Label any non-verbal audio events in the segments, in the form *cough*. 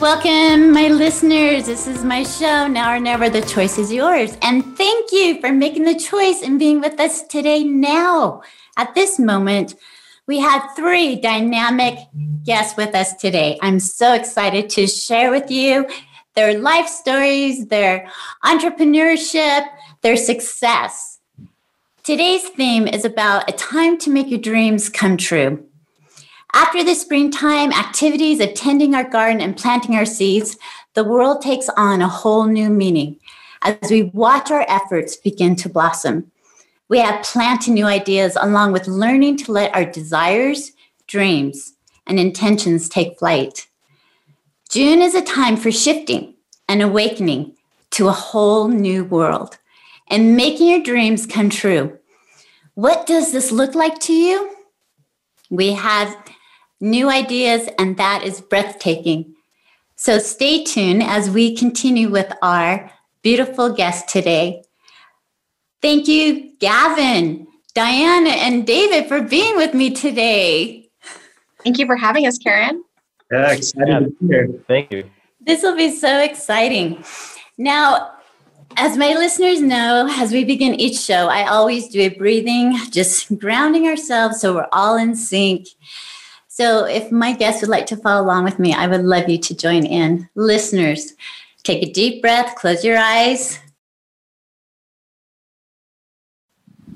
Welcome, my listeners. This is my show, Now or Never. The choice is yours. And thank you for making the choice and being with us today. Now, at this moment, we have three dynamic guests with us today. I'm so excited to share with you their life stories, their entrepreneurship, their success. Today's theme is about a time to make your dreams come true. After the springtime activities, attending our garden and planting our seeds, the world takes on a whole new meaning as we watch our efforts begin to blossom. We have planted new ideas along with learning to let our desires, dreams, and intentions take flight. June is a time for shifting and awakening to a whole new world and making your dreams come true. What does this look like to you? We have new ideas, and that is breathtaking. So stay tuned as we continue with our beautiful guest today. Thank you, Gavin, Diana, and David for being with me today. Thank you for having us, Karen. Yeah, excited yeah. to be here. Thank you. This will be so exciting. Now, as my listeners know, as we begin each show, I always do a breathing, just grounding ourselves so we're all in sync. So if my guests would like to follow along with me, I would love you to join in. Listeners, take a deep breath, close your eyes,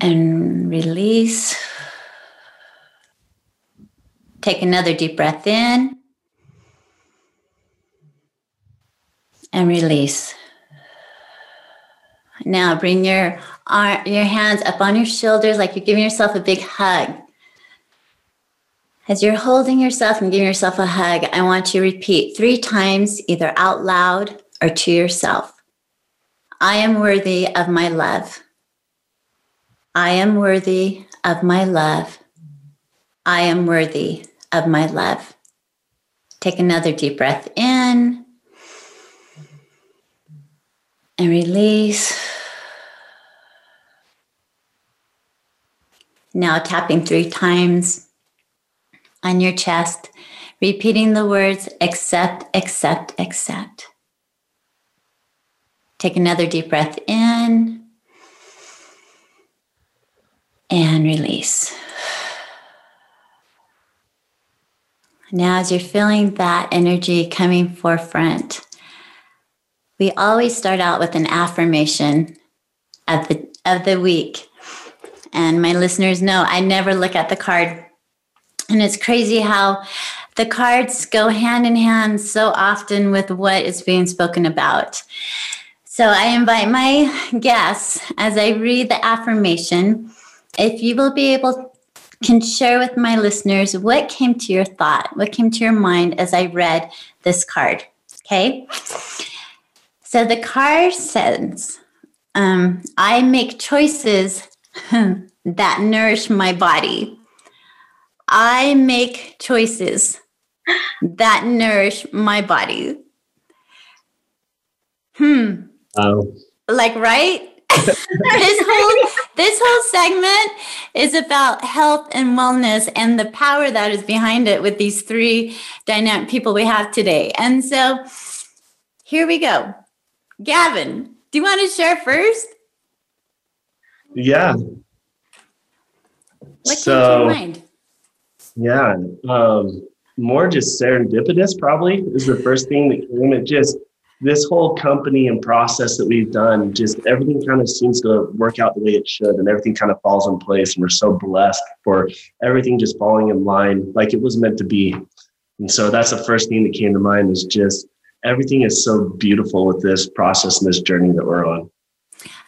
and release. Take another deep breath in and release. Now bring your your hands up on your shoulders like you're giving yourself a big hug. As you're holding yourself and giving yourself a hug, I want you to repeat three times, either out loud or to yourself I am worthy of my love. I am worthy of my love. I am worthy of my love. Take another deep breath in and release. Now tapping three times on your chest, repeating the words accept, accept, accept. Take another deep breath in and release. Now, as you're feeling that energy coming forefront, we always start out with an affirmation of the of the week. And my listeners know I never look at the card and it's crazy how the cards go hand in hand so often with what is being spoken about. So I invite my guests as I read the affirmation, if you will be able can share with my listeners what came to your thought, what came to your mind as I read this card. Okay. So the card says, um, I make choices *laughs* that nourish my body. I make choices that nourish my body. Hmm. Oh. Like, right? *laughs* this whole this whole segment is about health and wellness and the power that is behind it with these three dynamic people we have today. And so here we go. Gavin, do you want to share first? Yeah. What so, came to mind? Yeah. Um, more just serendipitous, probably, is the first thing that came. It just, this whole company and process that we've done, just everything kind of seems to work out the way it should, and everything kind of falls in place. And we're so blessed for everything just falling in line like it was meant to be. And so that's the first thing that came to mind is just everything is so beautiful with this process and this journey that we're on.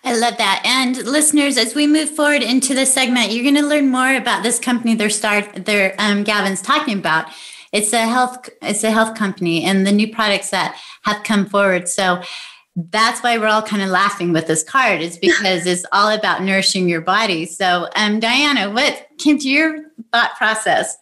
I love that. And listeners, as we move forward into the segment, you're going to learn more about this company they're start they're um, Gavin's talking about. It's a health it's a health company and the new products that have come forward. So that's why we're all kind of laughing with this card is *laughs* because it's all about nourishing your body. So, um, Diana, what came to your thought process?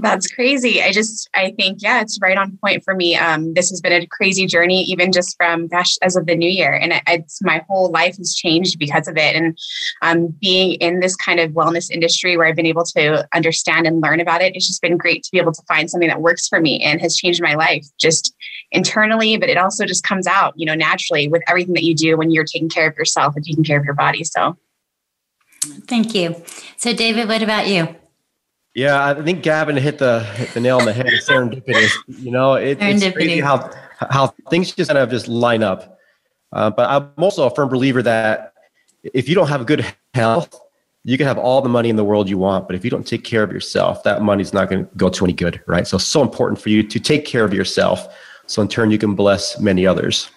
That's crazy. I just, I think, yeah, it's right on point for me. Um, this has been a crazy journey, even just from, gosh, as of the new year. And it's my whole life has changed because of it. And um, being in this kind of wellness industry where I've been able to understand and learn about it, it's just been great to be able to find something that works for me and has changed my life just internally, but it also just comes out, you know, naturally with everything that you do when you're taking care of yourself and taking care of your body. So thank you. So, David, what about you? Yeah, I think Gavin hit the hit the nail on the head. Serendipity. You know, it, it's crazy how how things just kind of just line up. Uh, but I'm also a firm believer that if you don't have good health, you can have all the money in the world you want, but if you don't take care of yourself, that money's not going to go to any good, right? So, so important for you to take care of yourself, so in turn you can bless many others.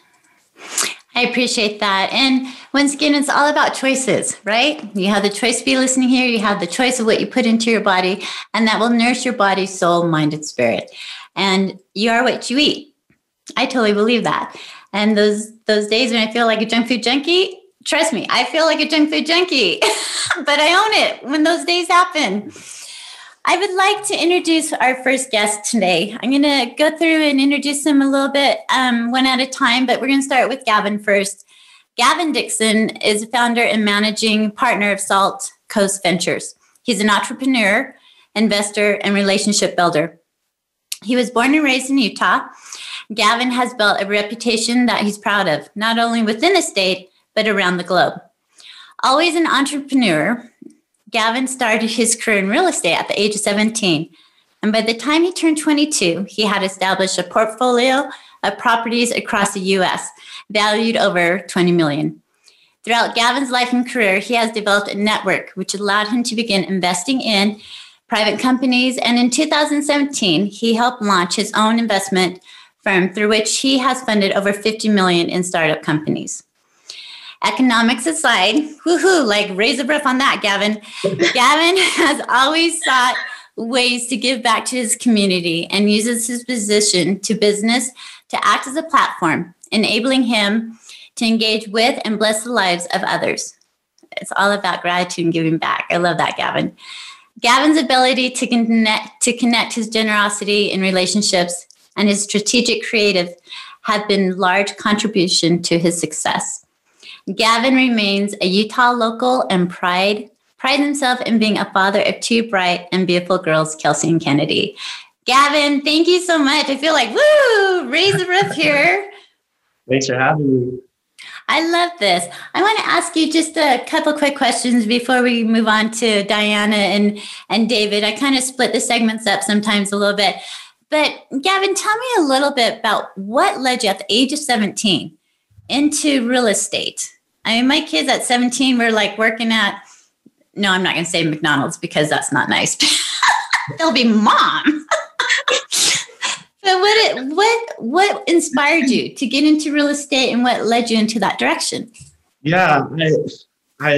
I appreciate that. And once again, it's all about choices, right? You have the choice to be listening here. You have the choice of what you put into your body, and that will nourish your body, soul, mind, and spirit. And you are what you eat. I totally believe that. And those those days when I feel like a junk food junkie, trust me, I feel like a junk food junkie, *laughs* but I own it when those days happen. I would like to introduce our first guest today. I'm going to go through and introduce him a little bit um, one at a time, but we're going to start with Gavin first. Gavin Dixon is a founder and managing partner of Salt Coast Ventures. He's an entrepreneur, investor, and relationship builder. He was born and raised in Utah. Gavin has built a reputation that he's proud of, not only within the state, but around the globe. Always an entrepreneur, Gavin started his career in real estate at the age of 17. And by the time he turned 22, he had established a portfolio of properties across the US, valued over 20 million. Throughout Gavin's life and career, he has developed a network which allowed him to begin investing in private companies. And in 2017, he helped launch his own investment firm through which he has funded over 50 million in startup companies. Economics aside, woohoo, like raise a breath on that, Gavin. *laughs* Gavin has always sought ways to give back to his community and uses his position to business to act as a platform, enabling him to engage with and bless the lives of others. It's all about gratitude and giving back. I love that, Gavin. Gavin's ability to connect to connect his generosity in relationships and his strategic creative have been large contribution to his success. Gavin remains a Utah local and pride pride himself in being a father of two bright and beautiful girls, Kelsey and Kennedy. Gavin, thank you so much. I feel like woo, raise the roof here. Thanks for having me. I love this. I want to ask you just a couple quick questions before we move on to Diana and and David. I kind of split the segments up sometimes a little bit. But Gavin, tell me a little bit about what led you at the age of 17 into real estate. I mean, my kids at 17 were like working at, no, I'm not going to say McDonald's because that's not nice. *laughs* They'll be mom. but what, it, what, what inspired you to get into real estate and what led you into that direction? Yeah, I, I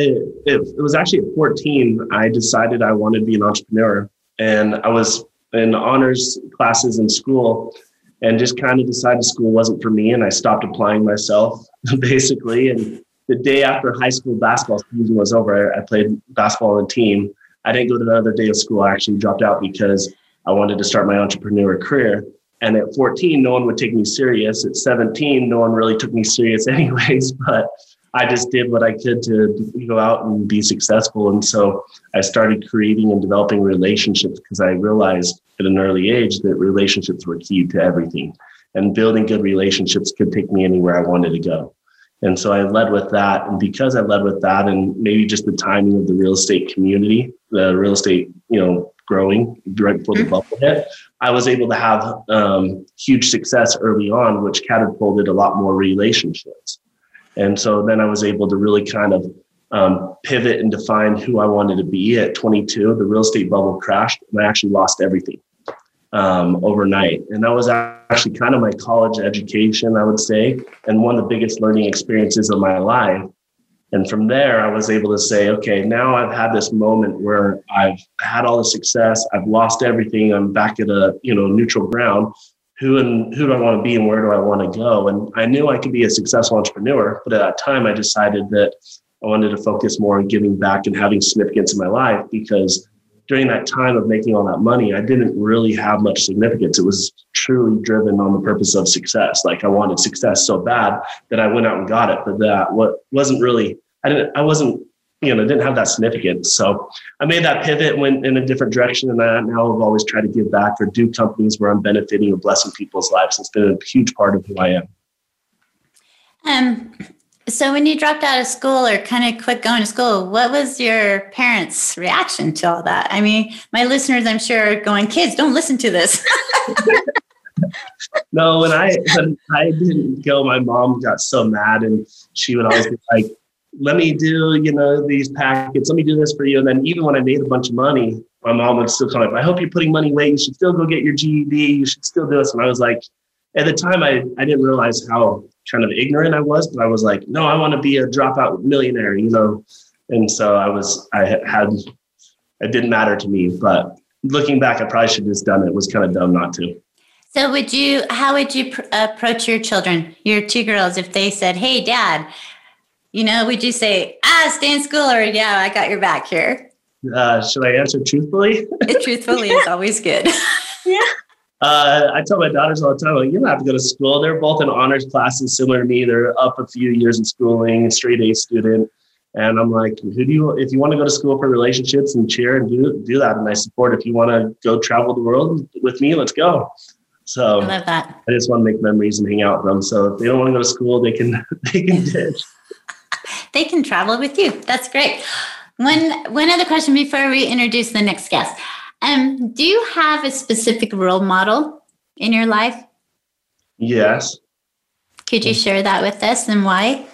it, it was actually at 14, I decided I wanted to be an entrepreneur. And I was in honors classes in school and just kind of decided school wasn't for me and I stopped applying myself *laughs* basically and the day after high school basketball season was over, I played basketball on a team. I didn't go to another day of school. I actually dropped out because I wanted to start my entrepreneur career. And at 14, no one would take me serious. At 17, no one really took me serious, *laughs* anyways. But I just did what I could to go out and be successful. And so I started creating and developing relationships because I realized at an early age that relationships were key to everything. And building good relationships could take me anywhere I wanted to go. And so I led with that. And because I led with that and maybe just the timing of the real estate community, the real estate, you know, growing right before the mm-hmm. bubble hit, I was able to have um, huge success early on, which catapulted a lot more relationships. And so then I was able to really kind of um, pivot and define who I wanted to be at 22. The real estate bubble crashed and I actually lost everything um, overnight. And that was actually kind of my college education, I would say, and one of the biggest learning experiences of my life. And from there, I was able to say, okay, now I've had this moment where I've had all the success, I've lost everything, I'm back at a you know neutral ground. who and who do I want to be and where do I want to go? And I knew I could be a successful entrepreneur, but at that time I decided that I wanted to focus more on giving back and having significance in my life because during that time of making all that money, I didn't really have much significance. It was truly driven on the purpose of success. Like I wanted success so bad that I went out and got it, but that what wasn't really I didn't I wasn't you know didn't have that significance. So I made that pivot, went in a different direction, and I now have always tried to give back or do companies where I'm benefiting or blessing people's lives. It's been a huge part of who I am. Um, so when you dropped out of school or kind of quit going to school, what was your parents' reaction to all that? I mean, my listeners, I'm sure, are going, kids, don't listen to this. *laughs* no, when I when I didn't go, my mom got so mad, and she would always be like, "Let me do, you know, these packets. Let me do this for you." And then even when I made a bunch of money, my mom would still call me. I hope you're putting money away. You should still go get your GED. You should still do this. And I was like, at the time, I I didn't realize how kind of ignorant I was, but I was like, no, I want to be a dropout millionaire, you know. And so I was, I had, it didn't matter to me. But looking back, I probably should have just done it. It was kind of dumb not to. So would you? How would you pr- approach your children, your two girls, if they said, "Hey, Dad," you know, would you say, "Ah, stay in school," or "Yeah, I got your back here"? Uh, should I answer truthfully? truthfully is always good. *laughs* yeah. Uh, I tell my daughters all the time, like, you don't have to go to school. They're both in honors classes similar to me. They're up a few years in schooling, straight A student. And I'm like, who do you, if you want to go to school for relationships and cheer and do, do that. And I support, if you want to go travel the world with me, let's go. So I love that. I just want to make memories and hang out with them. So if they don't want to go to school, they can, *laughs* they can *laughs* ditch. they can travel with you. That's great. One, one other question before we introduce the next guest. Um, do you have a specific role model in your life? Yes. Could you share that with us and why?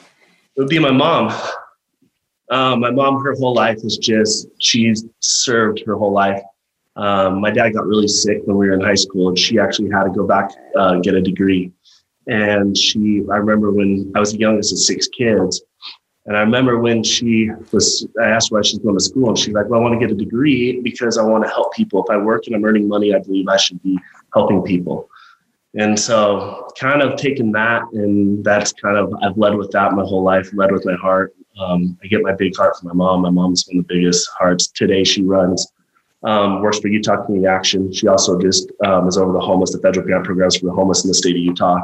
It would be my mom. Um, my mom, her whole life is just, she's served her whole life. Um, my dad got really sick when we were in high school, and she actually had to go back uh, and get a degree. And she, I remember when I was the youngest of six kids, and I remember when she was, I asked why she's going to school, and she's like, Well, I want to get a degree because I want to help people. If I work and I'm earning money, I believe I should be helping people. And so, kind of taking that, and that's kind of, I've led with that my whole life, led with my heart. Um, I get my big heart from my mom. My mom's one of the biggest hearts. Today, she runs, um, works for Utah Community Action. She also just um, is over the homeless, the federal grant programs for the homeless in the state of Utah.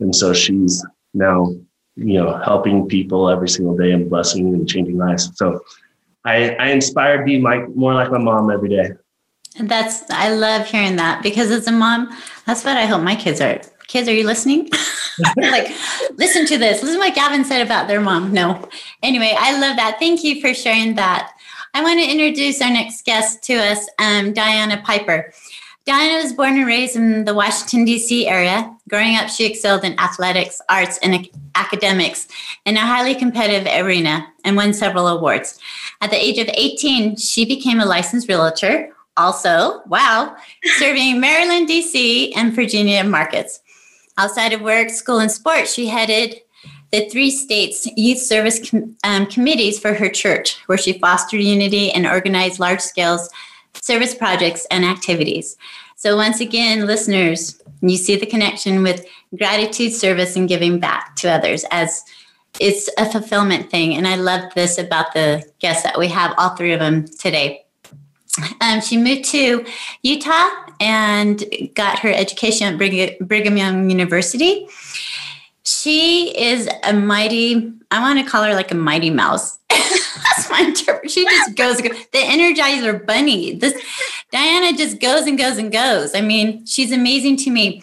And so, she's now you know, helping people every single day and blessing and changing lives. So I, I inspire be my, more like my mom every day. And that's, I love hearing that because as a mom, that's what I hope my kids are. Kids, are you listening? *laughs* like, listen to this. Listen to what Gavin said about their mom. No. Anyway, I love that. Thank you for sharing that. I want to introduce our next guest to us, um, Diana Piper. Diana was born and raised in the Washington, D.C. area. Growing up, she excelled in athletics, arts, and academics in a highly competitive arena and won several awards. At the age of 18, she became a licensed realtor, also, wow, serving *laughs* Maryland, D.C., and Virginia markets. Outside of work, school, and sports, she headed the three states youth service com- um, committees for her church, where she fostered unity and organized large scale service projects, and activities. So, once again, listeners, you see the connection with gratitude, service, and giving back to others as it's a fulfillment thing. And I love this about the guests that we have, all three of them today. Um, she moved to Utah and got her education at Brigham Young University. She is a mighty, I want to call her like a mighty mouse. *laughs* That's my interpretation. She just goes, the energizer bunny. This Diana just goes and goes and goes. I mean, she's amazing to me.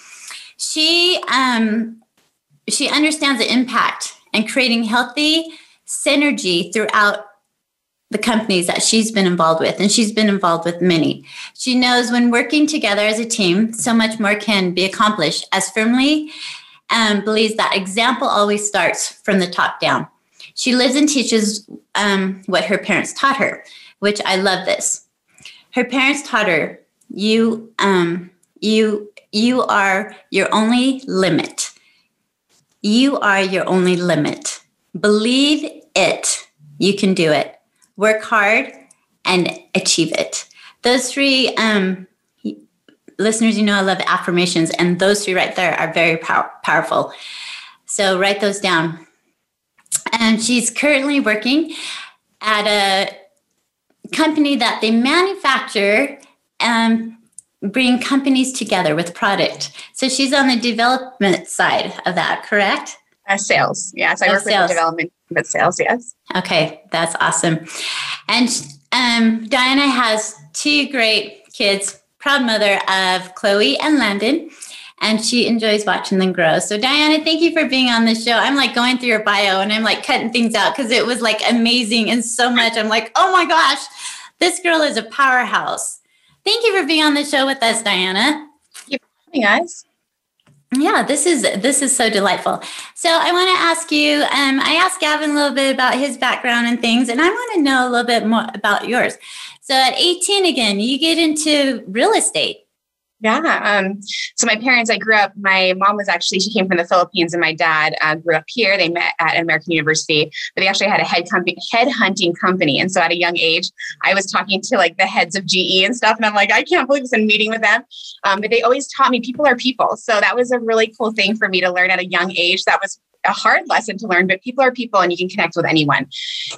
She um she understands the impact and creating healthy synergy throughout the companies that she's been involved with, and she's been involved with many. She knows when working together as a team, so much more can be accomplished as firmly um, believes that example always starts from the top down. She lives and teaches um, what her parents taught her, which I love this. Her parents taught her, you, um, you, you are your only limit. You are your only limit. Believe it. You can do it. Work hard and achieve it. Those three um, listeners, you know I love affirmations, and those three right there are very pow- powerful. So write those down. And she's currently working at a company that they manufacture and bring companies together with product. So she's on the development side of that, correct? Uh, sales. Yes, I oh, work sales. with development, but sales, yes. Okay, that's awesome. And um, Diana has two great kids, proud mother of Chloe and Landon and she enjoys watching them grow. So, Diana, thank you for being on the show. I'm like going through your bio and I'm like cutting things out because it was like amazing and so much. I'm like, oh my gosh, this girl is a powerhouse. Thank you for being on the show with us, Diana. Thank you guys. Yeah, this is this is so delightful. So I want to ask you. Um, I asked Gavin a little bit about his background and things, and I want to know a little bit more about yours. So at 18, again, you get into real estate. Yeah. Um, so my parents, I grew up, my mom was actually, she came from the Philippines and my dad uh, grew up here. They met at American University, but they actually had a head company, head hunting company. And so at a young age, I was talking to like the heads of GE and stuff. And I'm like, I can't believe this in meeting with them. Um, but they always taught me people are people. So that was a really cool thing for me to learn at a young age. That was a hard lesson to learn, but people are people and you can connect with anyone.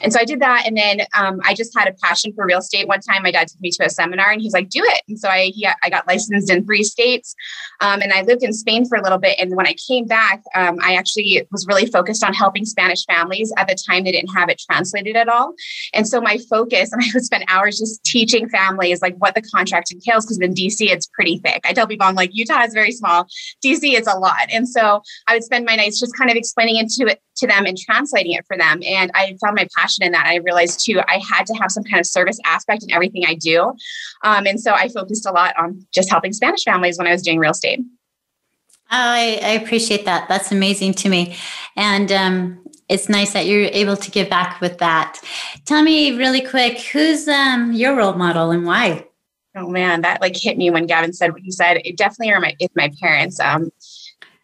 And so I did that. And then um, I just had a passion for real estate. One time my dad took me to a seminar and he's like, do it. And so I, he, I got licensed in three states um, and I lived in Spain for a little bit. And when I came back, um, I actually was really focused on helping Spanish families. At the time, they didn't have it translated at all. And so my focus, *laughs* and I would spend hours just teaching families like what the contract entails because in DC, it's pretty thick. I tell people, I'm like, Utah is very small. DC, is a lot. And so I would spend my nights just kind of explaining into it to them and translating it for them. And I found my passion in that. I realized too, I had to have some kind of service aspect in everything I do. Um, and so I focused a lot on just helping Spanish families when I was doing real estate. I, I appreciate that. That's amazing to me. And um, it's nice that you're able to give back with that. Tell me really quick, who's um, your role model and why? Oh man, that like hit me when Gavin said what he said. It definitely are my, it's my parents. Um,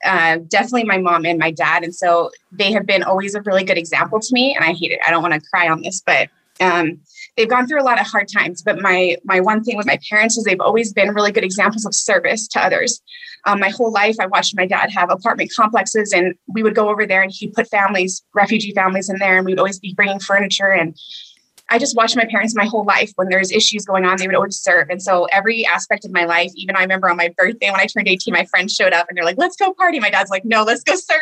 uh, definitely my mom and my dad. And so they have been always a really good example to me. And I hate it. I don't want to cry on this, but um, they've gone through a lot of hard times. But my my one thing with my parents is they've always been really good examples of service to others. Um, my whole life, I watched my dad have apartment complexes, and we would go over there and he'd put families, refugee families, in there, and we'd always be bringing furniture and I just watched my parents my whole life. When there's issues going on, they would always serve. And so every aspect of my life, even I remember on my birthday when I turned 18, my friends showed up and they're like, let's go party. My dad's like, no, let's go serve.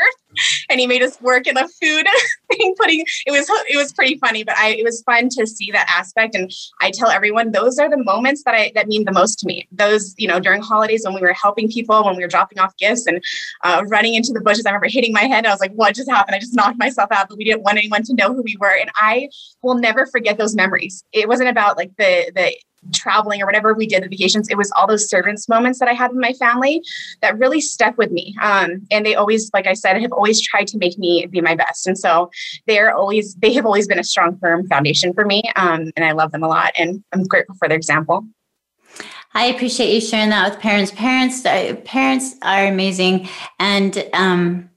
And he made us work in the food *laughs* thing, putting it was it was pretty funny, but I it was fun to see that aspect. And I tell everyone those are the moments that I that mean the most to me. Those, you know, during holidays when we were helping people, when we were dropping off gifts and uh, running into the bushes. I remember hitting my head. I was like, what just happened? I just knocked myself out, but we didn't want anyone to know who we were. And I will never forget those memories. It wasn't about like the the traveling or whatever we did the vacations it was all those servants moments that i had with my family that really stuck with me um, and they always like i said have always tried to make me be my best and so they're always they have always been a strong firm foundation for me um, and i love them a lot and i'm grateful for their example I appreciate you sharing that with parents. Parents, uh, parents are amazing, and um,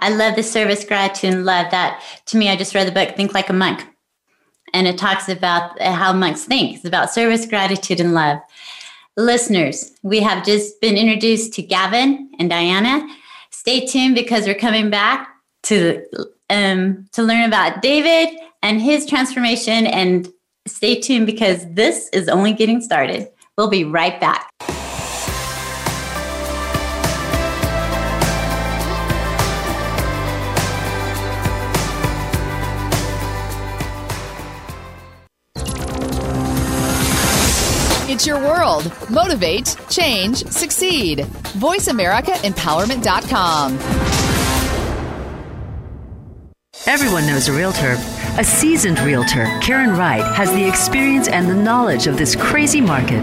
I love the service, gratitude, and love. That to me, I just read the book "Think Like a Monk," and it talks about how monks think. It's about service, gratitude, and love. Listeners, we have just been introduced to Gavin and Diana. Stay tuned because we're coming back to um, to learn about David and his transformation. And stay tuned because this is only getting started. We'll be right back. World. Motivate, change, succeed. VoiceAmericaEmpowerment.com. Everyone knows a realtor. A seasoned realtor, Karen Wright, has the experience and the knowledge of this crazy market.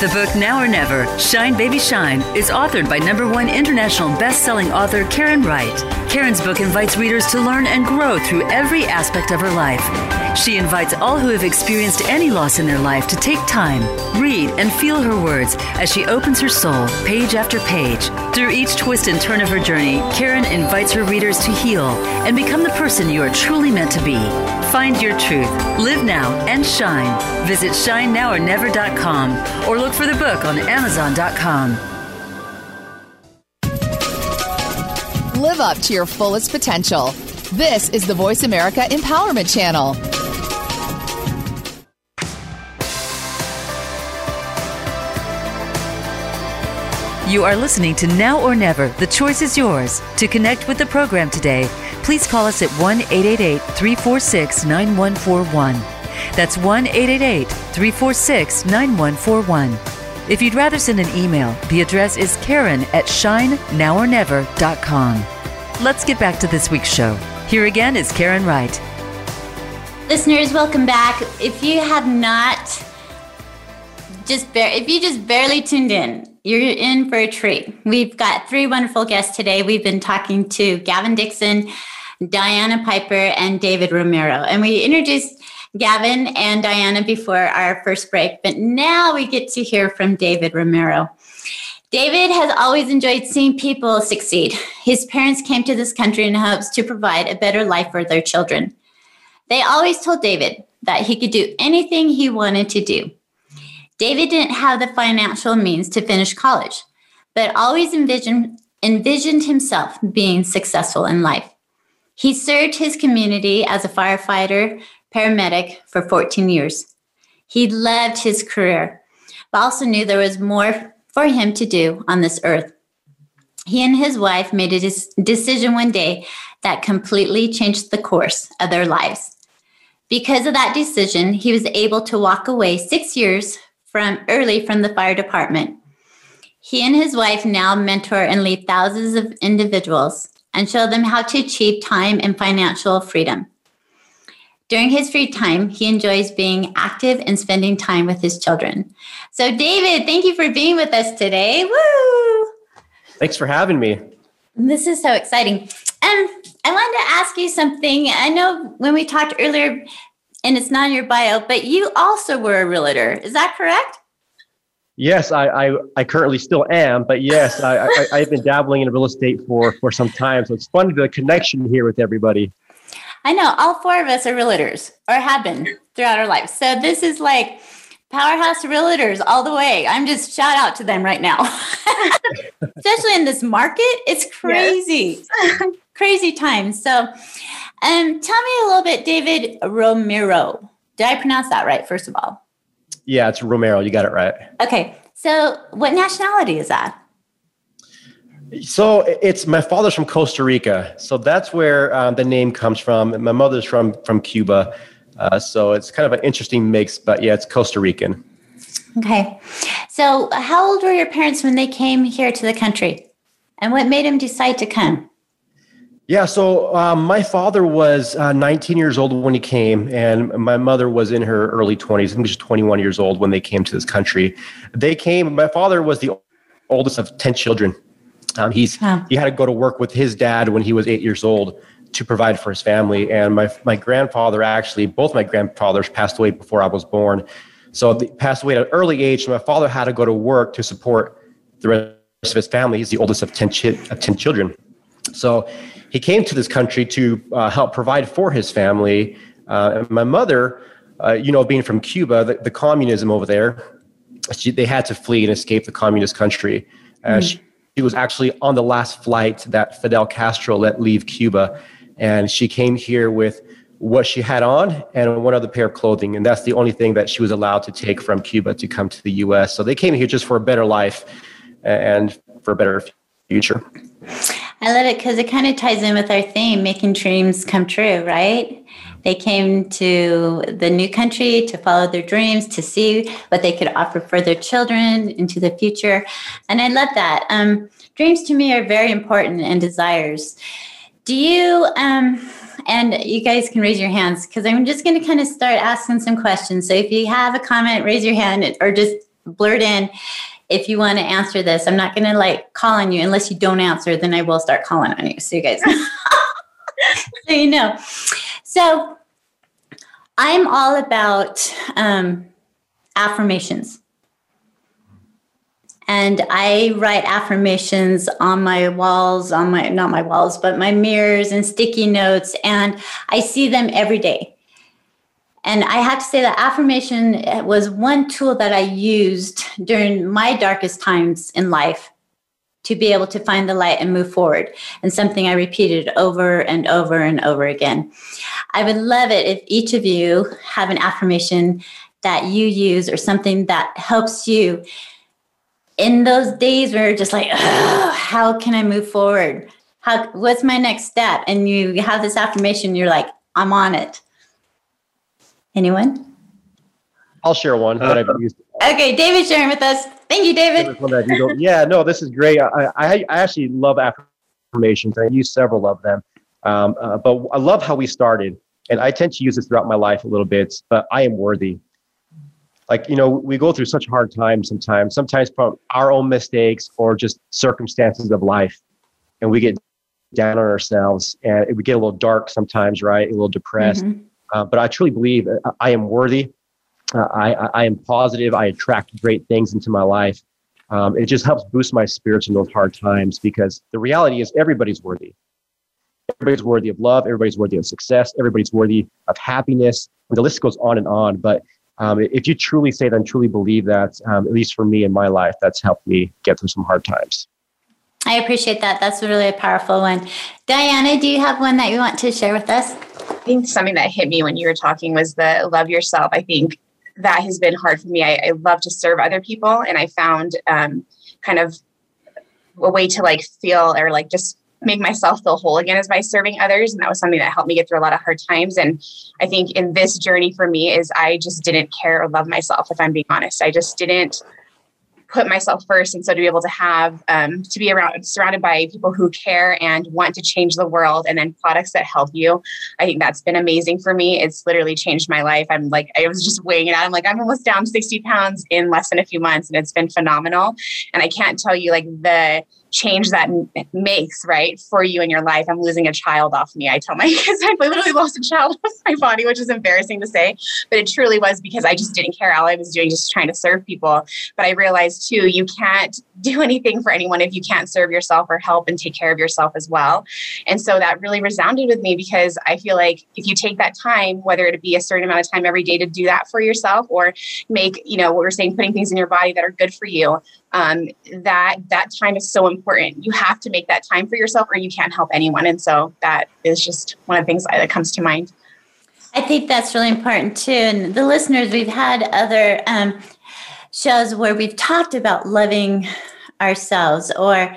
The book Now or Never, Shine Baby Shine, is authored by number one international best-selling author Karen Wright. Karen's book invites readers to learn and grow through every aspect of her life. She invites all who have experienced any loss in their life to take time, read, and feel her words as she opens her soul page after page. Through each twist and turn of her journey, Karen invites her readers to heal and become the person you are truly meant to be. Find your truth, live now, and shine. Visit shinenowornever.com or look for the book on amazon.com. Live up to your fullest potential. This is the Voice America Empowerment Channel. You are listening to Now or Never. The choice is yours. To connect with the program today, please call us at 1 888 346 9141. That's 1 888 346 9141. If you'd rather send an email, the address is karen at shinenowornever.com. Let's get back to this week's show. Here again is Karen Wright. Listeners, welcome back. If you have not just bar- if you just barely tuned in, you're in for a treat. We've got three wonderful guests today. We've been talking to Gavin Dixon, Diana Piper, and David Romero. And we introduced Gavin and Diana before our first break, but now we get to hear from David Romero. David has always enjoyed seeing people succeed. His parents came to this country in hopes to provide a better life for their children. They always told David that he could do anything he wanted to do. David didn't have the financial means to finish college, but always envisioned, envisioned himself being successful in life. He served his community as a firefighter, paramedic for 14 years. He loved his career, but also knew there was more for him to do on this earth. He and his wife made a decision one day that completely changed the course of their lives. Because of that decision, he was able to walk away six years from early from the fire department. He and his wife now mentor and lead thousands of individuals and show them how to achieve time and financial freedom. During his free time, he enjoys being active and spending time with his children. So, David, thank you for being with us today. Woo! Thanks for having me. This is so exciting. And I wanted to ask you something. I know when we talked earlier, and it's not in your bio, but you also were a realtor. Is that correct? Yes, I, I, I currently still am, but yes, I, I, I've been dabbling in real estate for, for some time. So it's fun to the connection here with everybody. I know all four of us are realtors or have been throughout our lives. So this is like powerhouse realtors all the way. I'm just shout out to them right now. *laughs* Especially in this market, it's crazy. Yes. crazy times. So um tell me a little bit David Romero. Did I pronounce that right first of all? Yeah, it's Romero. You got it right. Okay. So what nationality is that? So it's my father's from Costa Rica, so that's where um, the name comes from. My mother's from from Cuba, uh, so it's kind of an interesting mix. But yeah, it's Costa Rican. Okay, so how old were your parents when they came here to the country, and what made them decide to come? Yeah, so um, my father was uh, 19 years old when he came, and my mother was in her early 20s. I think she was 21 years old when they came to this country. They came. My father was the oldest of 10 children. Um, he's wow. he had to go to work with his dad when he was eight years old to provide for his family. And my my grandfather actually, both my grandfathers passed away before I was born. So they passed away at an early age. my father had to go to work to support the rest of his family. He's the oldest of ten, chi- of 10 children. So he came to this country to uh, help provide for his family. Uh, and my mother, uh, you know, being from Cuba, the, the communism over there, she, they had to flee and escape the communist country. Mm-hmm. She, she was actually on the last flight that Fidel Castro let leave Cuba. And she came here with what she had on and one other pair of clothing. And that's the only thing that she was allowed to take from Cuba to come to the US. So they came here just for a better life and for a better future. I love it because it kind of ties in with our theme, making dreams come true, right? They came to the new country to follow their dreams, to see what they could offer for their children into the future. And I love that. Um, dreams to me are very important and desires. Do you, um, and you guys can raise your hands because I'm just going to kind of start asking some questions. So if you have a comment, raise your hand or just blurt in if you want to answer this. I'm not going to like call on you unless you don't answer, then I will start calling on you. So you guys, *laughs* so you know. So I'm all about um, affirmations. And I write affirmations on my walls, on my, not my walls, but my mirrors and sticky notes. And I see them every day. And I have to say that affirmation eh, was one tool that I used during my darkest times in life to be able to find the light and move forward, and something I repeated over and over and over again. I would love it if each of you have an affirmation that you use or something that helps you in those days where you're just like, how can I move forward? How, what's my next step? And you have this affirmation, you're like, I'm on it. Anyone? I'll share one that I've used. Okay, David sharing with us. Thank you, David. yeah, no, this is great. I, I, I actually love affirmations. I use several of them. Um, uh, but I love how we started. And I tend to use this throughout my life a little bit, but I am worthy. Like, you know, we go through such hard times sometimes, sometimes from our own mistakes or just circumstances of life. And we get down on ourselves and we get a little dark sometimes, right? A little depressed. Mm-hmm. Uh, but I truly believe I am worthy. Uh, I, I am positive. I attract great things into my life. Um, it just helps boost my spirits in those hard times because the reality is everybody's worthy. Everybody's worthy of love. Everybody's worthy of success. Everybody's worthy of happiness. The list goes on and on. But um, if you truly say that and truly believe that, um, at least for me in my life, that's helped me get through some hard times. I appreciate that. That's really a powerful one. Diana, do you have one that you want to share with us? I think something that hit me when you were talking was the love yourself. I think that has been hard for me. I, I love to serve other people, and I found um, kind of a way to like feel or like just make myself feel whole again is by serving others and that was something that helped me get through a lot of hard times and i think in this journey for me is i just didn't care or love myself if i'm being honest i just didn't put myself first and so to be able to have um, to be around surrounded by people who care and want to change the world and then products that help you i think that's been amazing for me. It's literally changed my life. I'm like i was just weighing it out. I'm like i'm almost down 60 pounds in less than a few months and it's been phenomenal. And i can't tell you like the change that makes right for you in your life. I'm losing a child off me. I tell my *laughs* kids I literally lost a child *laughs* off my body, which is embarrassing to say, but it truly was because I just didn't care. All I was doing just trying to serve people. But I realized too, you can't do *laughs* anything for anyone if you can't serve yourself or help and take care of yourself as well. And so that really resounded with me because I feel like if you take that time, whether it be a certain amount of time every day to do that for yourself or make, you know, what we're saying, putting things in your body that are good for you, um, that that time is so important. You have to make that time for yourself, or you can't help anyone. And so that is just one of the things that comes to mind. I think that's really important too. And the listeners, we've had other um, shows where we've talked about loving ourselves or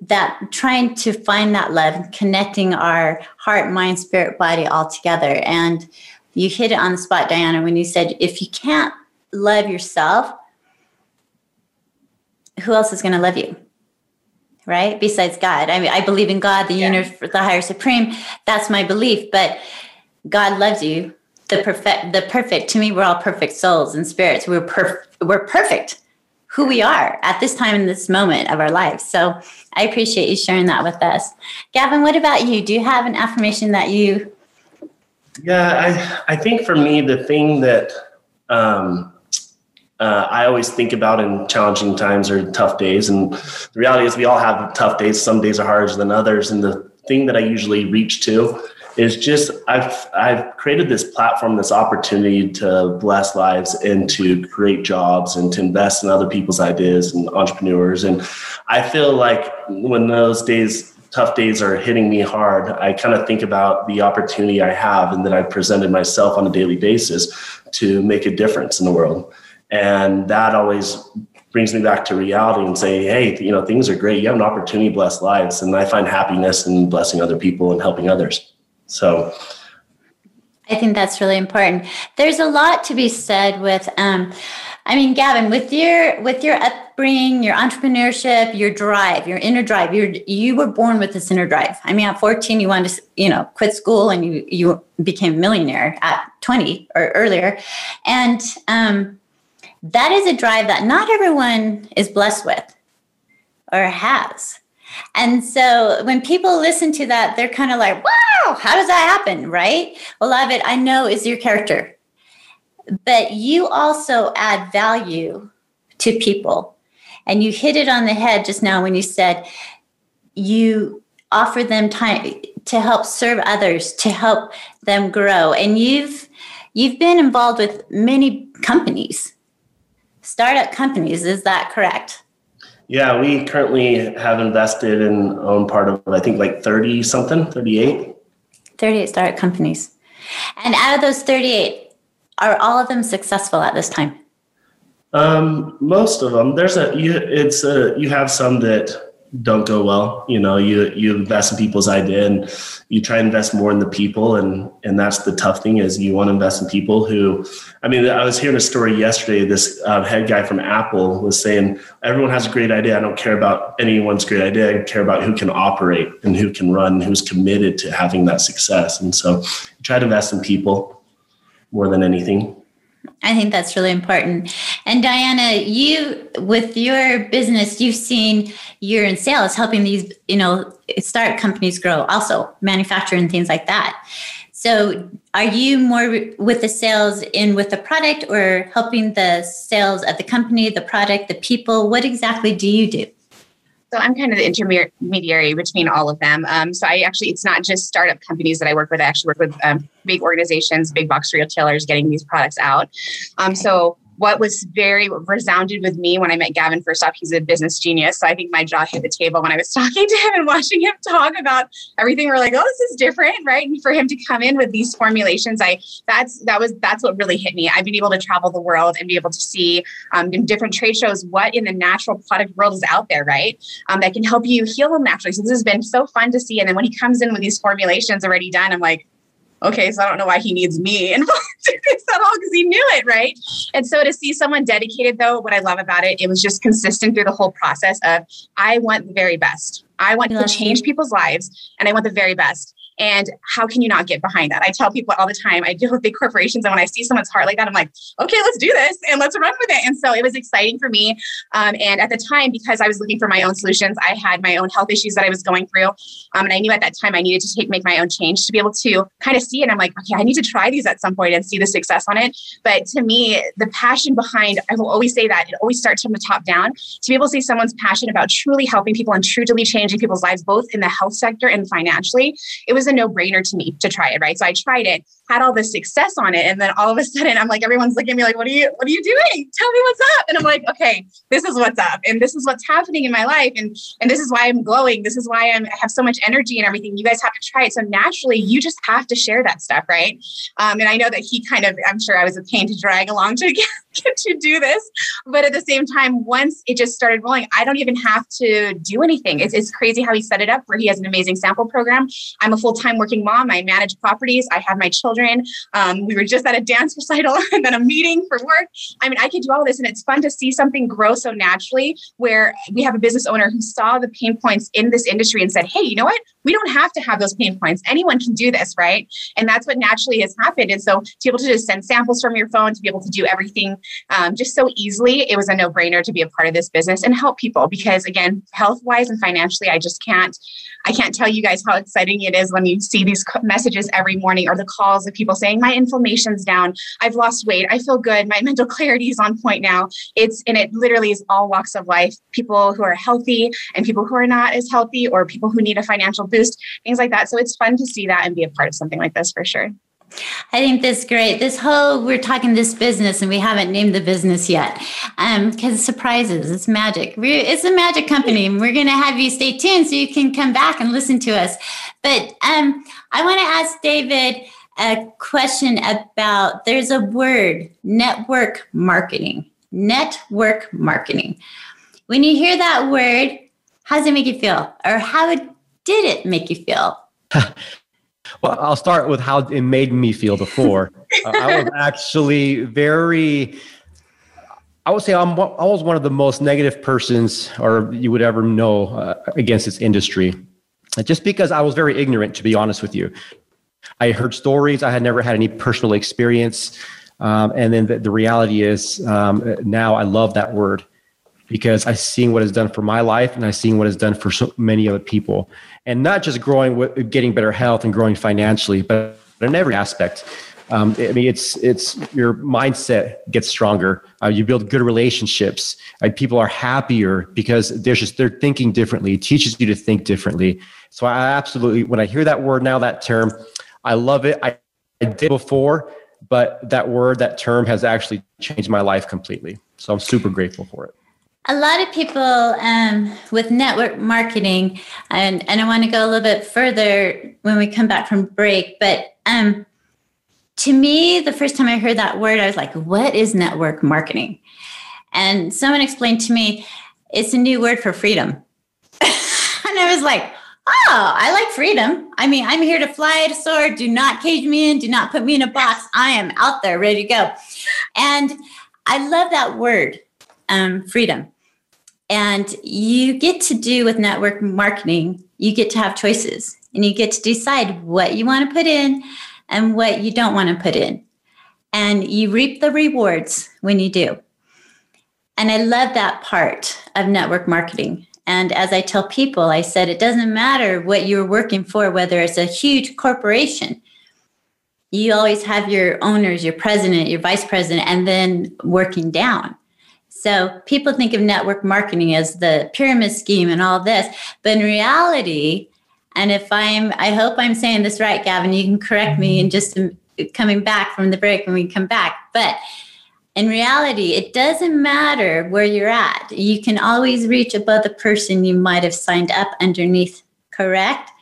that trying to find that love, connecting our heart, mind, spirit, body all together. And you hit it on the spot, Diana, when you said if you can't love yourself, who else is going to love you? Right? Besides God. I mean, I believe in God, the yeah. universe, the higher supreme. That's my belief. But God loves you. The perfect, the perfect. To me, we're all perfect souls and spirits. We're perf- we're perfect. Who we are at this time in this moment of our lives. So I appreciate you sharing that with us. Gavin, what about you? Do you have an affirmation that you? Yeah, I I think for me the thing that um, uh, I always think about in challenging times or tough days. And the reality is, we all have tough days. Some days are harder than others. And the thing that I usually reach to is just I've I've created this platform, this opportunity to bless lives and to create jobs and to invest in other people's ideas and entrepreneurs. And I feel like when those days tough days are hitting me hard, I kind of think about the opportunity I have and that I've presented myself on a daily basis to make a difference in the world. And that always brings me back to reality and say, hey, you know, things are great. You have an opportunity to bless lives. And I find happiness in blessing other people and helping others. So I think that's really important. There's a lot to be said with um, I mean, Gavin, with your with your upbringing, your entrepreneurship, your drive, your inner drive, you you were born with this inner drive. I mean, at 14, you wanted to, you know, quit school and you you became a millionaire at 20 or earlier, and um, that is a drive that not everyone is blessed with or has. And so when people listen to that, they're kind of like, wow, how does that happen? Right? A lot of it I know is your character but you also add value to people. And you hit it on the head just now when you said you offer them time to help serve others, to help them grow. And you've you've been involved with many companies, startup companies, is that correct? Yeah, we currently have invested and own part of I think like 30 something, 38. 38 startup companies. And out of those 38, are all of them successful at this time? Um, most of them. There's a you. It's a you have some that don't go well. You know, you you invest in people's idea and you try to invest more in the people, and and that's the tough thing is you want to invest in people who. I mean, I was hearing a story yesterday. This uh, head guy from Apple was saying everyone has a great idea. I don't care about anyone's great idea. I care about who can operate and who can run, who's committed to having that success. And so, try to invest in people more than anything. I think that's really important. And Diana, you with your business, you've seen you're in sales helping these, you know, start companies grow, also manufacturing things like that. So, are you more with the sales in with the product or helping the sales of the company, the product, the people? What exactly do you do? So I'm kind of the intermediary between all of them. Um, so I actually, it's not just startup companies that I work with. I actually work with um, big organizations, big box retailers getting these products out. Um, so what was very resounded with me when I met Gavin first off, he's a business genius. So I think my jaw hit the table when I was *laughs* talking to him and watching him talk about everything. We're like, oh, this is different, right? And for him to come in with these formulations, I that's that was that's what really hit me. I've been able to travel the world and be able to see um, in different trade shows what in the natural product world is out there, right? Um, that can help you heal them naturally. So this has been so fun to see. And then when he comes in with these formulations already done, I'm like, okay, so I don't know why he needs me *laughs* involved in this at all because he knew it, right? And so to see someone dedicated, though, what I love about it, it was just consistent through the whole process of I want the very best. I want to change people's lives and I want the very best. And how can you not get behind that? I tell people all the time, I deal with big corporations. And when I see someone's heart like that, I'm like, okay, let's do this and let's run with it. And so it was exciting for me. Um, and at the time, because I was looking for my own solutions, I had my own health issues that I was going through. Um, and I knew at that time I needed to take, make my own change to be able to kind of see it. I'm like, okay, I need to try these at some point and see the success on it. But to me, the passion behind, I will always say that it always starts from the top down to be able to see someone's passion about truly helping people and truly changing people's lives, both in the health sector and financially. It was a no brainer to me to try it, right? So I tried it, had all this success on it. And then all of a sudden I'm like, everyone's looking at me like, what are you, what are you doing? Tell me what's up. And I'm like, okay, this is what's up. And this is what's happening in my life. And, and this is why I'm glowing. This is why I'm, I have so much energy and everything. You guys have to try it. So naturally you just have to share that stuff. Right. Um, and I know that he kind of, I'm sure I was a pain to drag along to *laughs* get, get to do this. But at the same time, once it just started rolling, I don't even have to do anything. It's, it's crazy how he set it up where he has an amazing sample program. I'm a full-time working mom. I manage properties. I have my children. Um, we were just at a dance *laughs* recital and then a meeting for work. I mean, I could do all this and it's fun to see something grow so naturally where we have a business owner who saw the pain points in this industry and said, hey, you know what? We don't have to have those pain points. Anyone can do this, right? And that's what naturally has happened. And so to be able to just send samples from your phone, to be able to do everything um, just so easily, it was a no brainer to be a part of this business and help people because again, health wise and financially, I just can't, I can't tell you guys how exciting it is when you see these messages every morning or the calls of people saying, my inflammation's down. I've lost weight. I feel good. My *laughs* mental clarity is on point now. It's, and it literally is all walks of life, people who are healthy and people who are not as healthy or people who need a financial boost, things like that. So it's fun to see that and be a part of something like this for sure. I think that's great. This whole we're talking this business and we haven't named the business yet, um, because surprises. It's magic. We're, it's a magic company, and we're going to have you stay tuned so you can come back and listen to us. But um, I want to ask David a question about. There's a word, network marketing. Network marketing. When you hear that word, how does it make you feel, or how did it make you feel? *laughs* Well, I'll start with how it made me feel before. uh, I was *laughs* actually very. I would say I'm I was one of the most negative persons, or you would ever know, uh, against this industry, just because I was very ignorant. To be honest with you, I heard stories. I had never had any personal experience, um, and then the, the reality is um, now I love that word because I've seen what it's done for my life and I've seen what it's done for so many other people. And not just growing, getting better health and growing financially, but in every aspect. Um, I mean, it's it's your mindset gets stronger. Uh, you build good relationships. Uh, people are happier because they're just they're thinking differently. It teaches you to think differently. So I absolutely, when I hear that word now, that term, I love it. I, I did before, but that word, that term, has actually changed my life completely. So I'm super grateful for it a lot of people um, with network marketing, and, and I want to go a little bit further when we come back from break, but um, to me, the first time I heard that word, I was like, what is network marketing? And someone explained to me, it's a new word for freedom. *laughs* and I was like, oh, I like freedom. I mean, I'm here to fly a sword. Do not cage me in. Do not put me in a box. I am out there ready to go. And I love that word, um, freedom. And you get to do with network marketing, you get to have choices and you get to decide what you want to put in and what you don't want to put in. And you reap the rewards when you do. And I love that part of network marketing. And as I tell people, I said it doesn't matter what you're working for, whether it's a huge corporation. You always have your owners, your president, your vice president, and then working down. So people think of network marketing as the pyramid scheme and all this, but in reality, and if I'm, I hope I'm saying this right, Gavin, you can correct me in just coming back from the break when we come back. But in reality, it doesn't matter where you're at. You can always reach above the person you might have signed up underneath, correct?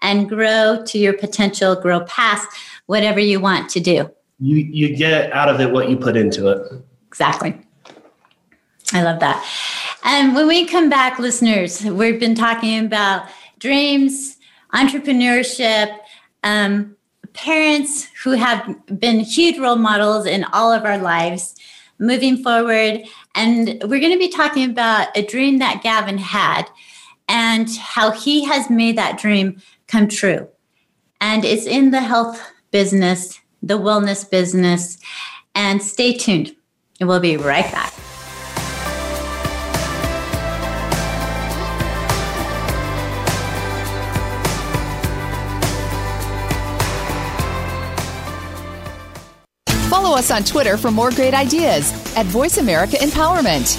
And grow to your potential, grow past whatever you want to do. You you get out of it what you put into it. Exactly. I love that. And when we come back, listeners, we've been talking about dreams, entrepreneurship, um, parents who have been huge role models in all of our lives moving forward. And we're going to be talking about a dream that Gavin had and how he has made that dream come true. And it's in the health business, the wellness business. And stay tuned. We'll be right back. Us on Twitter for more great ideas at Voice America Empowerment.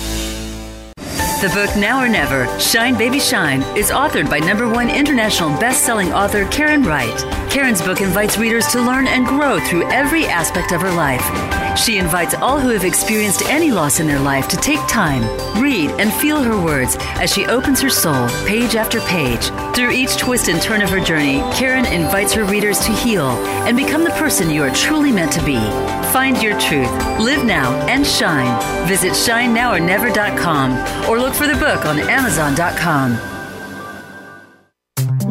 The book Now or Never Shine Baby Shine is authored by number one international best-selling author Karen Wright. Karen's book invites readers to learn and grow through every aspect of her life. She invites all who have experienced any loss in their life to take time, read, and feel her words as she opens her soul page after page. Through each twist and turn of her journey, Karen invites her readers to heal and become the person you are truly meant to be. Find your truth, live now, and shine. Visit shinenowornever.com or look for the book on amazon.com.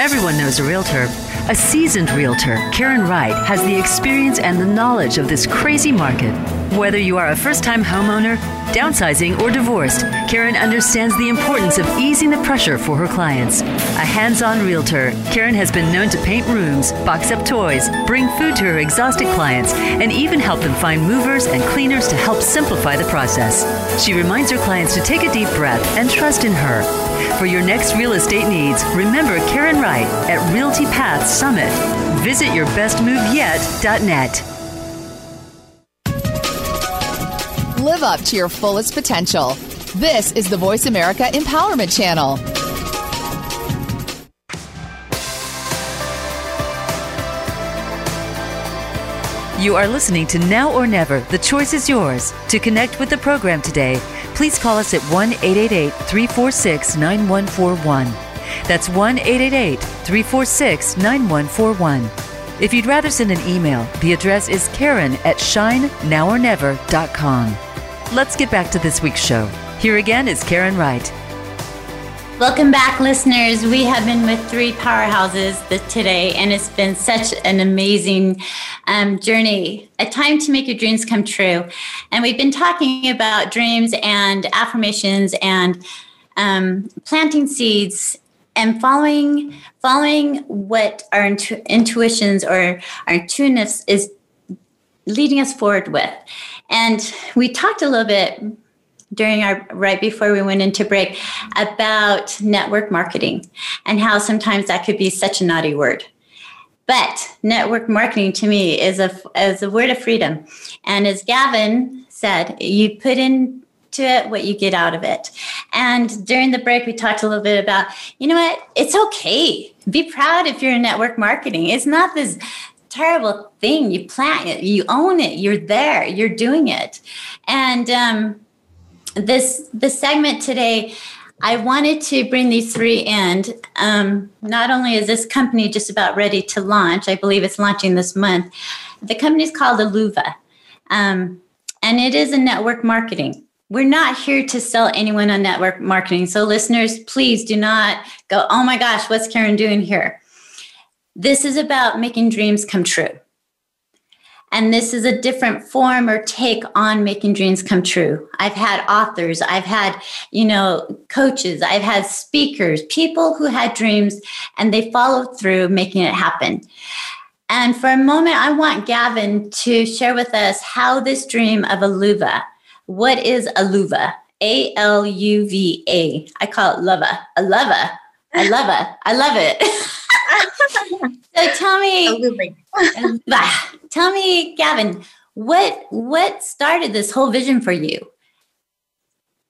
Everyone knows a realtor. A seasoned realtor, Karen Wright, has the experience and the knowledge of this crazy market. Whether you are a first time homeowner, downsizing, or divorced, Karen understands the importance of easing the pressure for her clients. A hands on realtor, Karen has been known to paint rooms, box up toys, bring food to her exhausted clients, and even help them find movers and cleaners to help simplify the process. She reminds her clients to take a deep breath and trust in her. For your next real estate needs, remember Karen Wright at Realty Path Summit. Visit yourbestmoveyet.net. Live up to your fullest potential. This is the Voice America Empowerment Channel. You are listening to Now or Never. The choice is yours. To connect with the program today, please call us at 1 888 346 9141. That's 1 888 346 9141. If you'd rather send an email, the address is karen at shinenowornever.com. Let's get back to this week's show. Here again is Karen Wright. Welcome back, listeners. We have been with three powerhouses today, and it's been such an amazing um, journey. A time to make your dreams come true. And we've been talking about dreams and affirmations and um, planting seeds and following following what our intu- intuitions or our intuitiveness is leading us forward with. And we talked a little bit during our right before we went into break about network marketing and how sometimes that could be such a naughty word. But network marketing to me is a is a word of freedom. And as Gavin said, you put into it what you get out of it. And during the break, we talked a little bit about, you know what, it's okay. Be proud if you're in network marketing. It's not this terrible thing. You plant it, you own it, you're there, you're doing it. And um, this this segment today, I wanted to bring these three in. Um, not only is this company just about ready to launch, I believe it's launching this month. The company is called Aluva, um, and it is a network marketing. We're not here to sell anyone on network marketing. So, listeners, please do not go, oh my gosh, what's Karen doing here? This is about making dreams come true. And this is a different form or take on making dreams come true. I've had authors, I've had, you know, coaches, I've had speakers, people who had dreams and they followed through making it happen. And for a moment, I want Gavin to share with us how this dream of Aluva, what is Aluva? A L U V A. I call it Lova. Aluva. I love it. I love it. so tell me, tell me, Gavin, what what started this whole vision for you?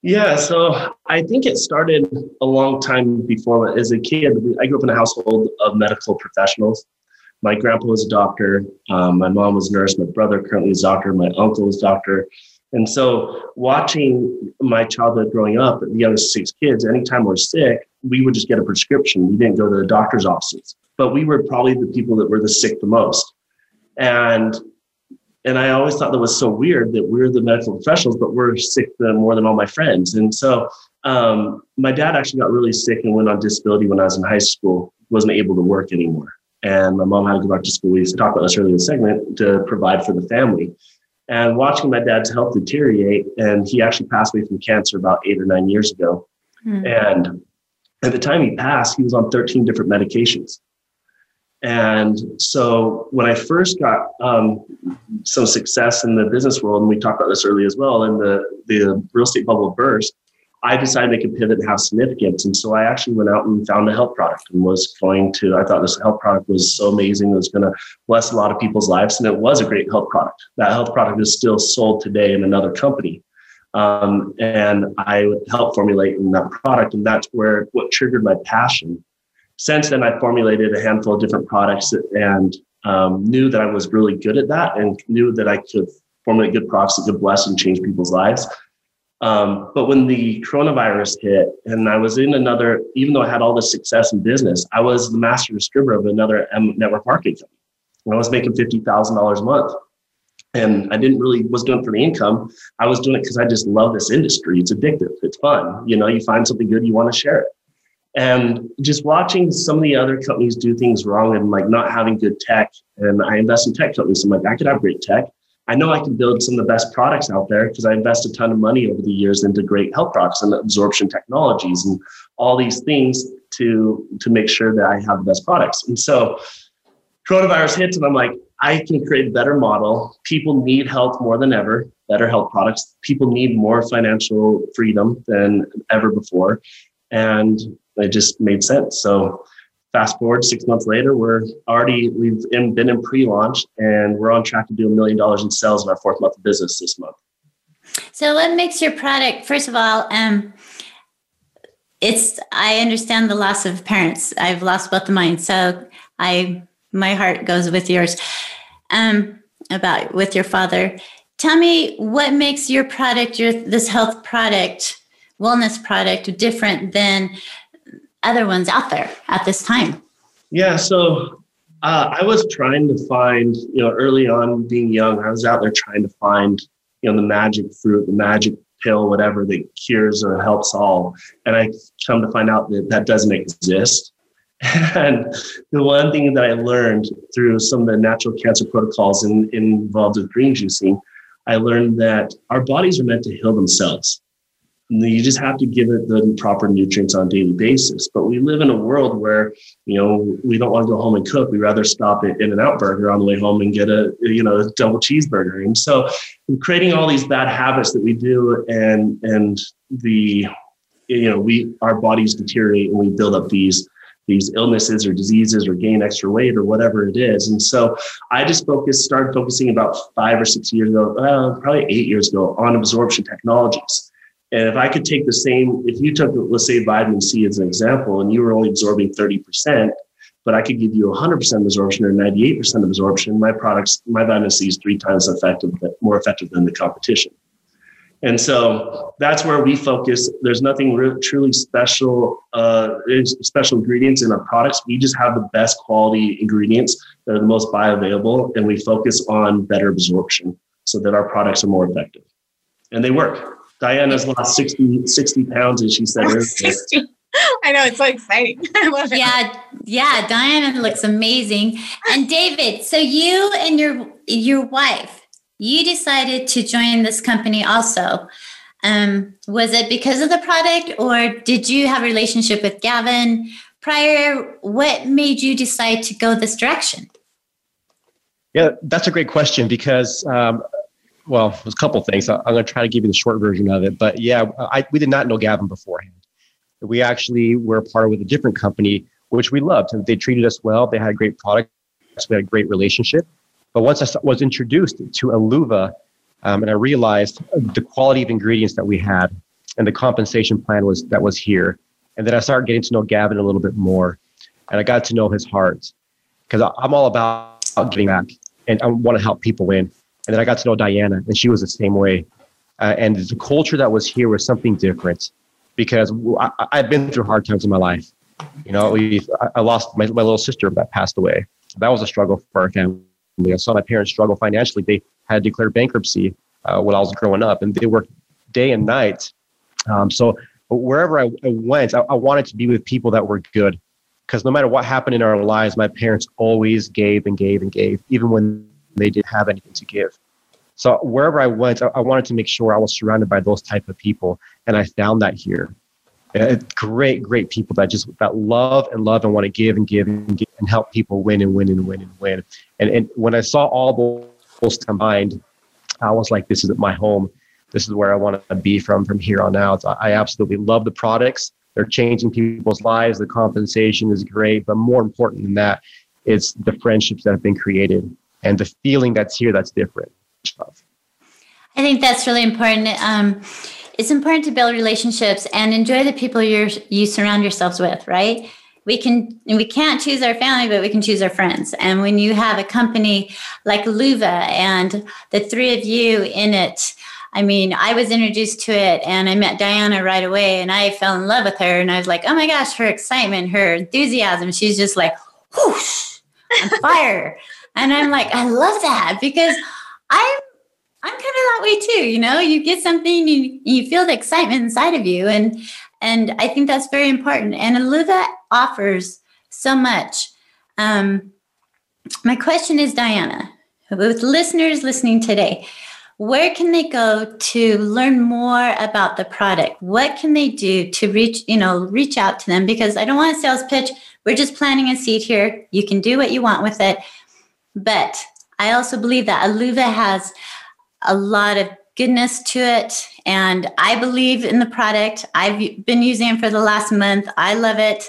Yeah, so I think it started a long time before. As a kid, I grew up in a household of medical professionals. My grandpa was a doctor. Um, my mom was a nurse. My brother currently is a doctor. My uncle is a doctor. And so, watching my childhood growing up, the other six kids, anytime we're sick, we would just get a prescription. We didn't go to the doctor's offices, but we were probably the people that were the sick the most. And and I always thought that was so weird that we're the medical professionals, but we're sick more than all my friends. And so um, my dad actually got really sick and went on disability when I was in high school, wasn't able to work anymore. And my mom had to go back to school. We used to talk about this earlier in the segment to provide for the family. And watching my dad's health deteriorate, and he actually passed away from cancer about eight or nine years ago. Mm. And at the time he passed, he was on 13 different medications. And so when I first got um, some success in the business world, and we talked about this earlier as well, and the, the real estate bubble burst, I decided to make a pivot and have significance. And so I actually went out and found a health product and was going to, I thought this health product was so amazing. It was going to bless a lot of people's lives. And it was a great health product. That health product is still sold today in another company. Um, and I helped formulate in that product. And that's where what triggered my passion. Since then, I formulated a handful of different products and um, knew that I was really good at that and knew that I could formulate good products that could bless and change people's lives. Um, but when the coronavirus hit, and I was in another, even though I had all this success in business, I was the master distributor of another M network marketing company. And I was making fifty thousand dollars a month and I didn't really was doing it for the income. I was doing it because I just love this industry. It's addictive. It's fun. You know, you find something good, you want to share it. And just watching some of the other companies do things wrong and like not having good tech. And I invest in tech companies. I'm like, I could have great tech. I know I can build some of the best products out there because I invest a ton of money over the years into great health products and absorption technologies and all these things to to make sure that I have the best products. And so coronavirus hits and I'm like, I can create a better model. People need health more than ever, better health products. People need more financial freedom than ever before. And it just made sense. So fast forward six months later, we're already we've in, been in pre-launch and we're on track to do a million dollars in sales in our fourth month of business this month. So, what makes your product? First of all, um, it's I understand the loss of parents. I've lost both of mine, so I my heart goes with yours. Um, about with your father. Tell me what makes your product, your this health product, wellness product, different than other ones out there at this time? Yeah, so uh, I was trying to find, you know, early on being young, I was out there trying to find, you know, the magic fruit, the magic pill, whatever that cures or helps all. And I come to find out that that doesn't exist. *laughs* And the one thing that I learned through some of the natural cancer protocols in, involved with green juicing, I learned that our bodies are meant to heal themselves you just have to give it the proper nutrients on a daily basis. But we live in a world where, you know, we don't want to go home and cook. We rather stop at In-N-Out Burger on the way home and get a, you know, a double cheeseburger. And so creating all these bad habits that we do and, and the, you know, we, our bodies deteriorate and we build up these, these illnesses or diseases or gain extra weight or whatever it is. And so I just focused, started focusing about five or six years ago, uh, probably eight years ago on absorption technologies and if I could take the same, if you took, let's say, vitamin C as an example, and you were only absorbing 30%, but I could give you 100% absorption or 98% absorption, my products, my vitamin C is three times effective, more effective than the competition. And so that's where we focus. There's nothing truly special, uh, special ingredients in our products. We just have the best quality ingredients that are the most bioavailable, and we focus on better absorption so that our products are more effective. And they work. Diana's lost 60, 60 pounds, as she said, *laughs* 60. *laughs* I know it's so exciting. *laughs* I love it. Yeah, yeah. Diana looks amazing. And David, so you and your your wife, you decided to join this company also. Um, was it because of the product, or did you have a relationship with Gavin prior? What made you decide to go this direction? Yeah, that's a great question because um, well, there's a couple things. I'm going to try to give you the short version of it. But yeah, I, we did not know Gavin beforehand. We actually were part with a different company, which we loved. They treated us well. They had great products. We had a great relationship. But once I was introduced to Aluva, um, and I realized the quality of ingredients that we had and the compensation plan was that was here. And then I started getting to know Gavin a little bit more, and I got to know his heart because I'm all about giving back and I want to help people win. And then I got to know Diana, and she was the same way. Uh, and the culture that was here was something different because I, I've been through hard times in my life. You know, I lost my, my little sister that passed away. That was a struggle for our family. I saw my parents struggle financially. They had declared bankruptcy uh, when I was growing up, and they worked day and night. Um, so wherever I, I went, I, I wanted to be with people that were good because no matter what happened in our lives, my parents always gave and gave and gave, even when they didn't have anything to give. So wherever I went, I, wanted to make sure I was surrounded by those type of people, and I found that here. Uh, great, great people that just that love and love and want to give and give and, give and help people win and win and win and win. And and when I saw all those combined, I was like, this is my home. This is where I want to be from from here on out. I absolutely love the products. They're changing people's lives. The compensation is great, but more important than that, it's the friendships that have been created and the feeling that's here that's different. I think that's really important. Um, it's important to build relationships and enjoy the people you you surround yourselves with, right? We can we can't choose our family, but we can choose our friends. And when you have a company like Luva and the three of you in it, I mean, I was introduced to it and I met Diana right away and I fell in love with her. And I was like, oh my gosh, her excitement, her enthusiasm. She's just like, whoosh, on fire. *laughs* And I'm like, I love that because I'm I'm kind of that way too. You know, you get something, you you feel the excitement inside of you, and and I think that's very important. And Aluva offers so much. Um, my question is, Diana, with listeners listening today, where can they go to learn more about the product? What can they do to reach, you know, reach out to them? Because I don't want a sales pitch. We're just planting a seed here. You can do what you want with it. But I also believe that Aluva has a lot of goodness to it. And I believe in the product. I've been using it for the last month. I love it.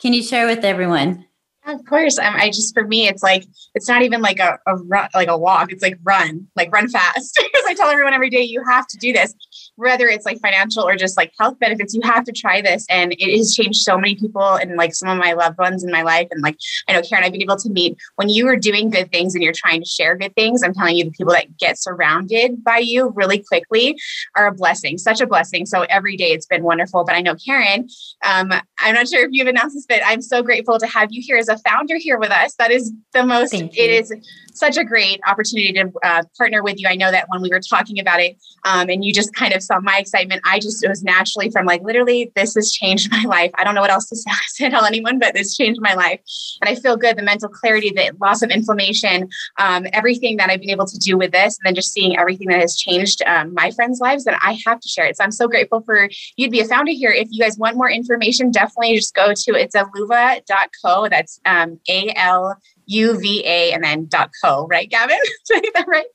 Can you share with everyone? Of course. Um, I just, for me, it's like, it's not even like a, a run, like a walk. It's like run, like run fast. *laughs* because I tell everyone every day, you have to do this whether it's like financial or just like health benefits, you have to try this. And it has changed so many people and like some of my loved ones in my life. And like, I know Karen, I've been able to meet when you are doing good things and you're trying to share good things. I'm telling you, the people that get surrounded by you really quickly are a blessing, such a blessing. So every day it's been wonderful. But I know Karen, um, I'm not sure if you've announced this, but I'm so grateful to have you here as a founder here with us. That is the most, it is such a great opportunity to uh, partner with you. I know that when we were talking about it um, and you just kind of saw my excitement, I just, it was naturally from like, literally, this has changed *laughs* my life. I don't know what else to *laughs* say, tell anyone, but this changed my life. And I feel good, the mental clarity, the loss of inflammation, um, everything that I've been able to do with this, and then just seeing everything that has changed um, my friends' lives, that I have to share it. So I'm so grateful for you to be a founder here. If you guys want more information, definitely just go to it's aluva.co. That's um, A L UVA and then .co, right, Gavin? *laughs* Did I get that right?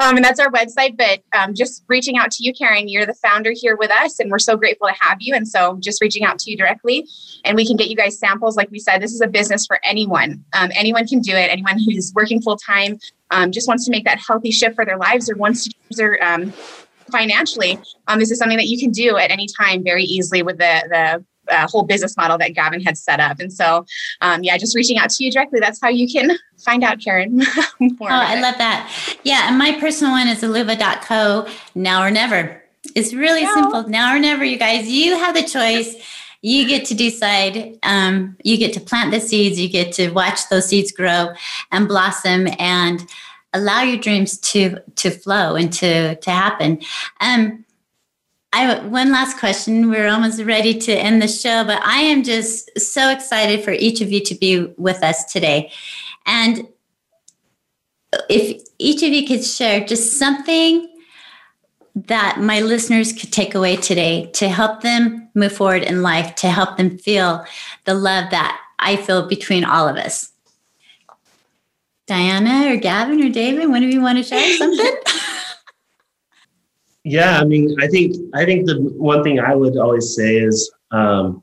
Um, and that's our website. But um, just reaching out to you, Karen, you're the founder here with us, and we're so grateful to have you. And so just reaching out to you directly, and we can get you guys samples. Like we said, this is a business for anyone. Um, anyone can do it. Anyone who's working full time, um, just wants to make that healthy shift for their lives, or wants to change their um, financially. Um, this is something that you can do at any time very easily with the the uh, whole business model that Gavin had set up. And so, um, yeah, just reaching out to you directly. That's how you can find out, Karen. *laughs* oh, I love that. Yeah. And my personal one is aluva.co now or never. It's really no. simple. Now or never, you guys. You have the choice. You get to decide. Um, you get to plant the seeds. You get to watch those seeds grow and blossom and allow your dreams to to flow and to to happen. Um, I one last question. We're almost ready to end the show, but I am just so excited for each of you to be with us today. And if each of you could share just something that my listeners could take away today to help them move forward in life, to help them feel the love that I feel between all of us. Diana or Gavin or David, one of you want to share something? *laughs* Yeah, I mean, I think I think the one thing I would always say is, um,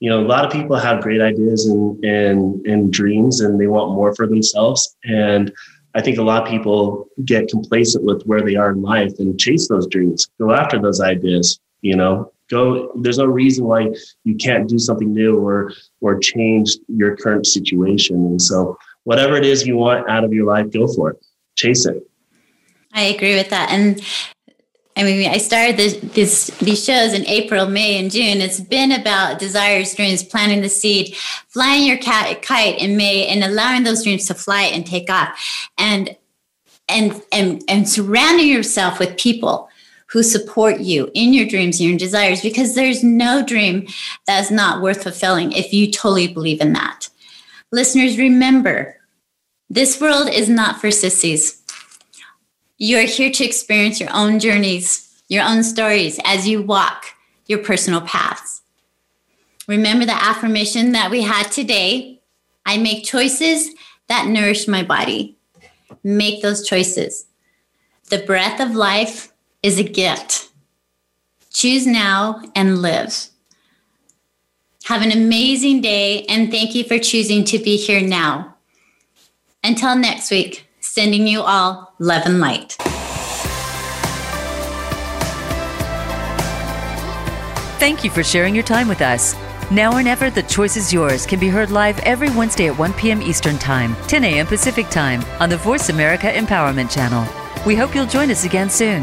you know, a lot of people have great ideas and and and dreams, and they want more for themselves. And I think a lot of people get complacent with where they are in life and chase those dreams, go after those ideas. You know, go. There's no reason why you can't do something new or or change your current situation. And so, whatever it is you want out of your life, go for it. Chase it. I agree with that. And I mean, I started this, this, these shows in April, May, and June. It's been about desires, dreams, planting the seed, flying your cat, kite in May, and allowing those dreams to fly and take off, and and and and surrounding yourself with people who support you in your dreams and your desires, because there's no dream that's not worth fulfilling if you totally believe in that. Listeners, remember, this world is not for sissies. You are here to experience your own journeys, your own stories as you walk your personal paths. Remember the affirmation that we had today I make choices that nourish my body. Make those choices. The breath of life is a gift. Choose now and live. Have an amazing day and thank you for choosing to be here now. Until next week. Sending you all love and light. Thank you for sharing your time with us. Now or Never, The Choice is Yours can be heard live every Wednesday at 1 p.m. Eastern Time, 10 a.m. Pacific Time on the Voice America Empowerment Channel. We hope you'll join us again soon.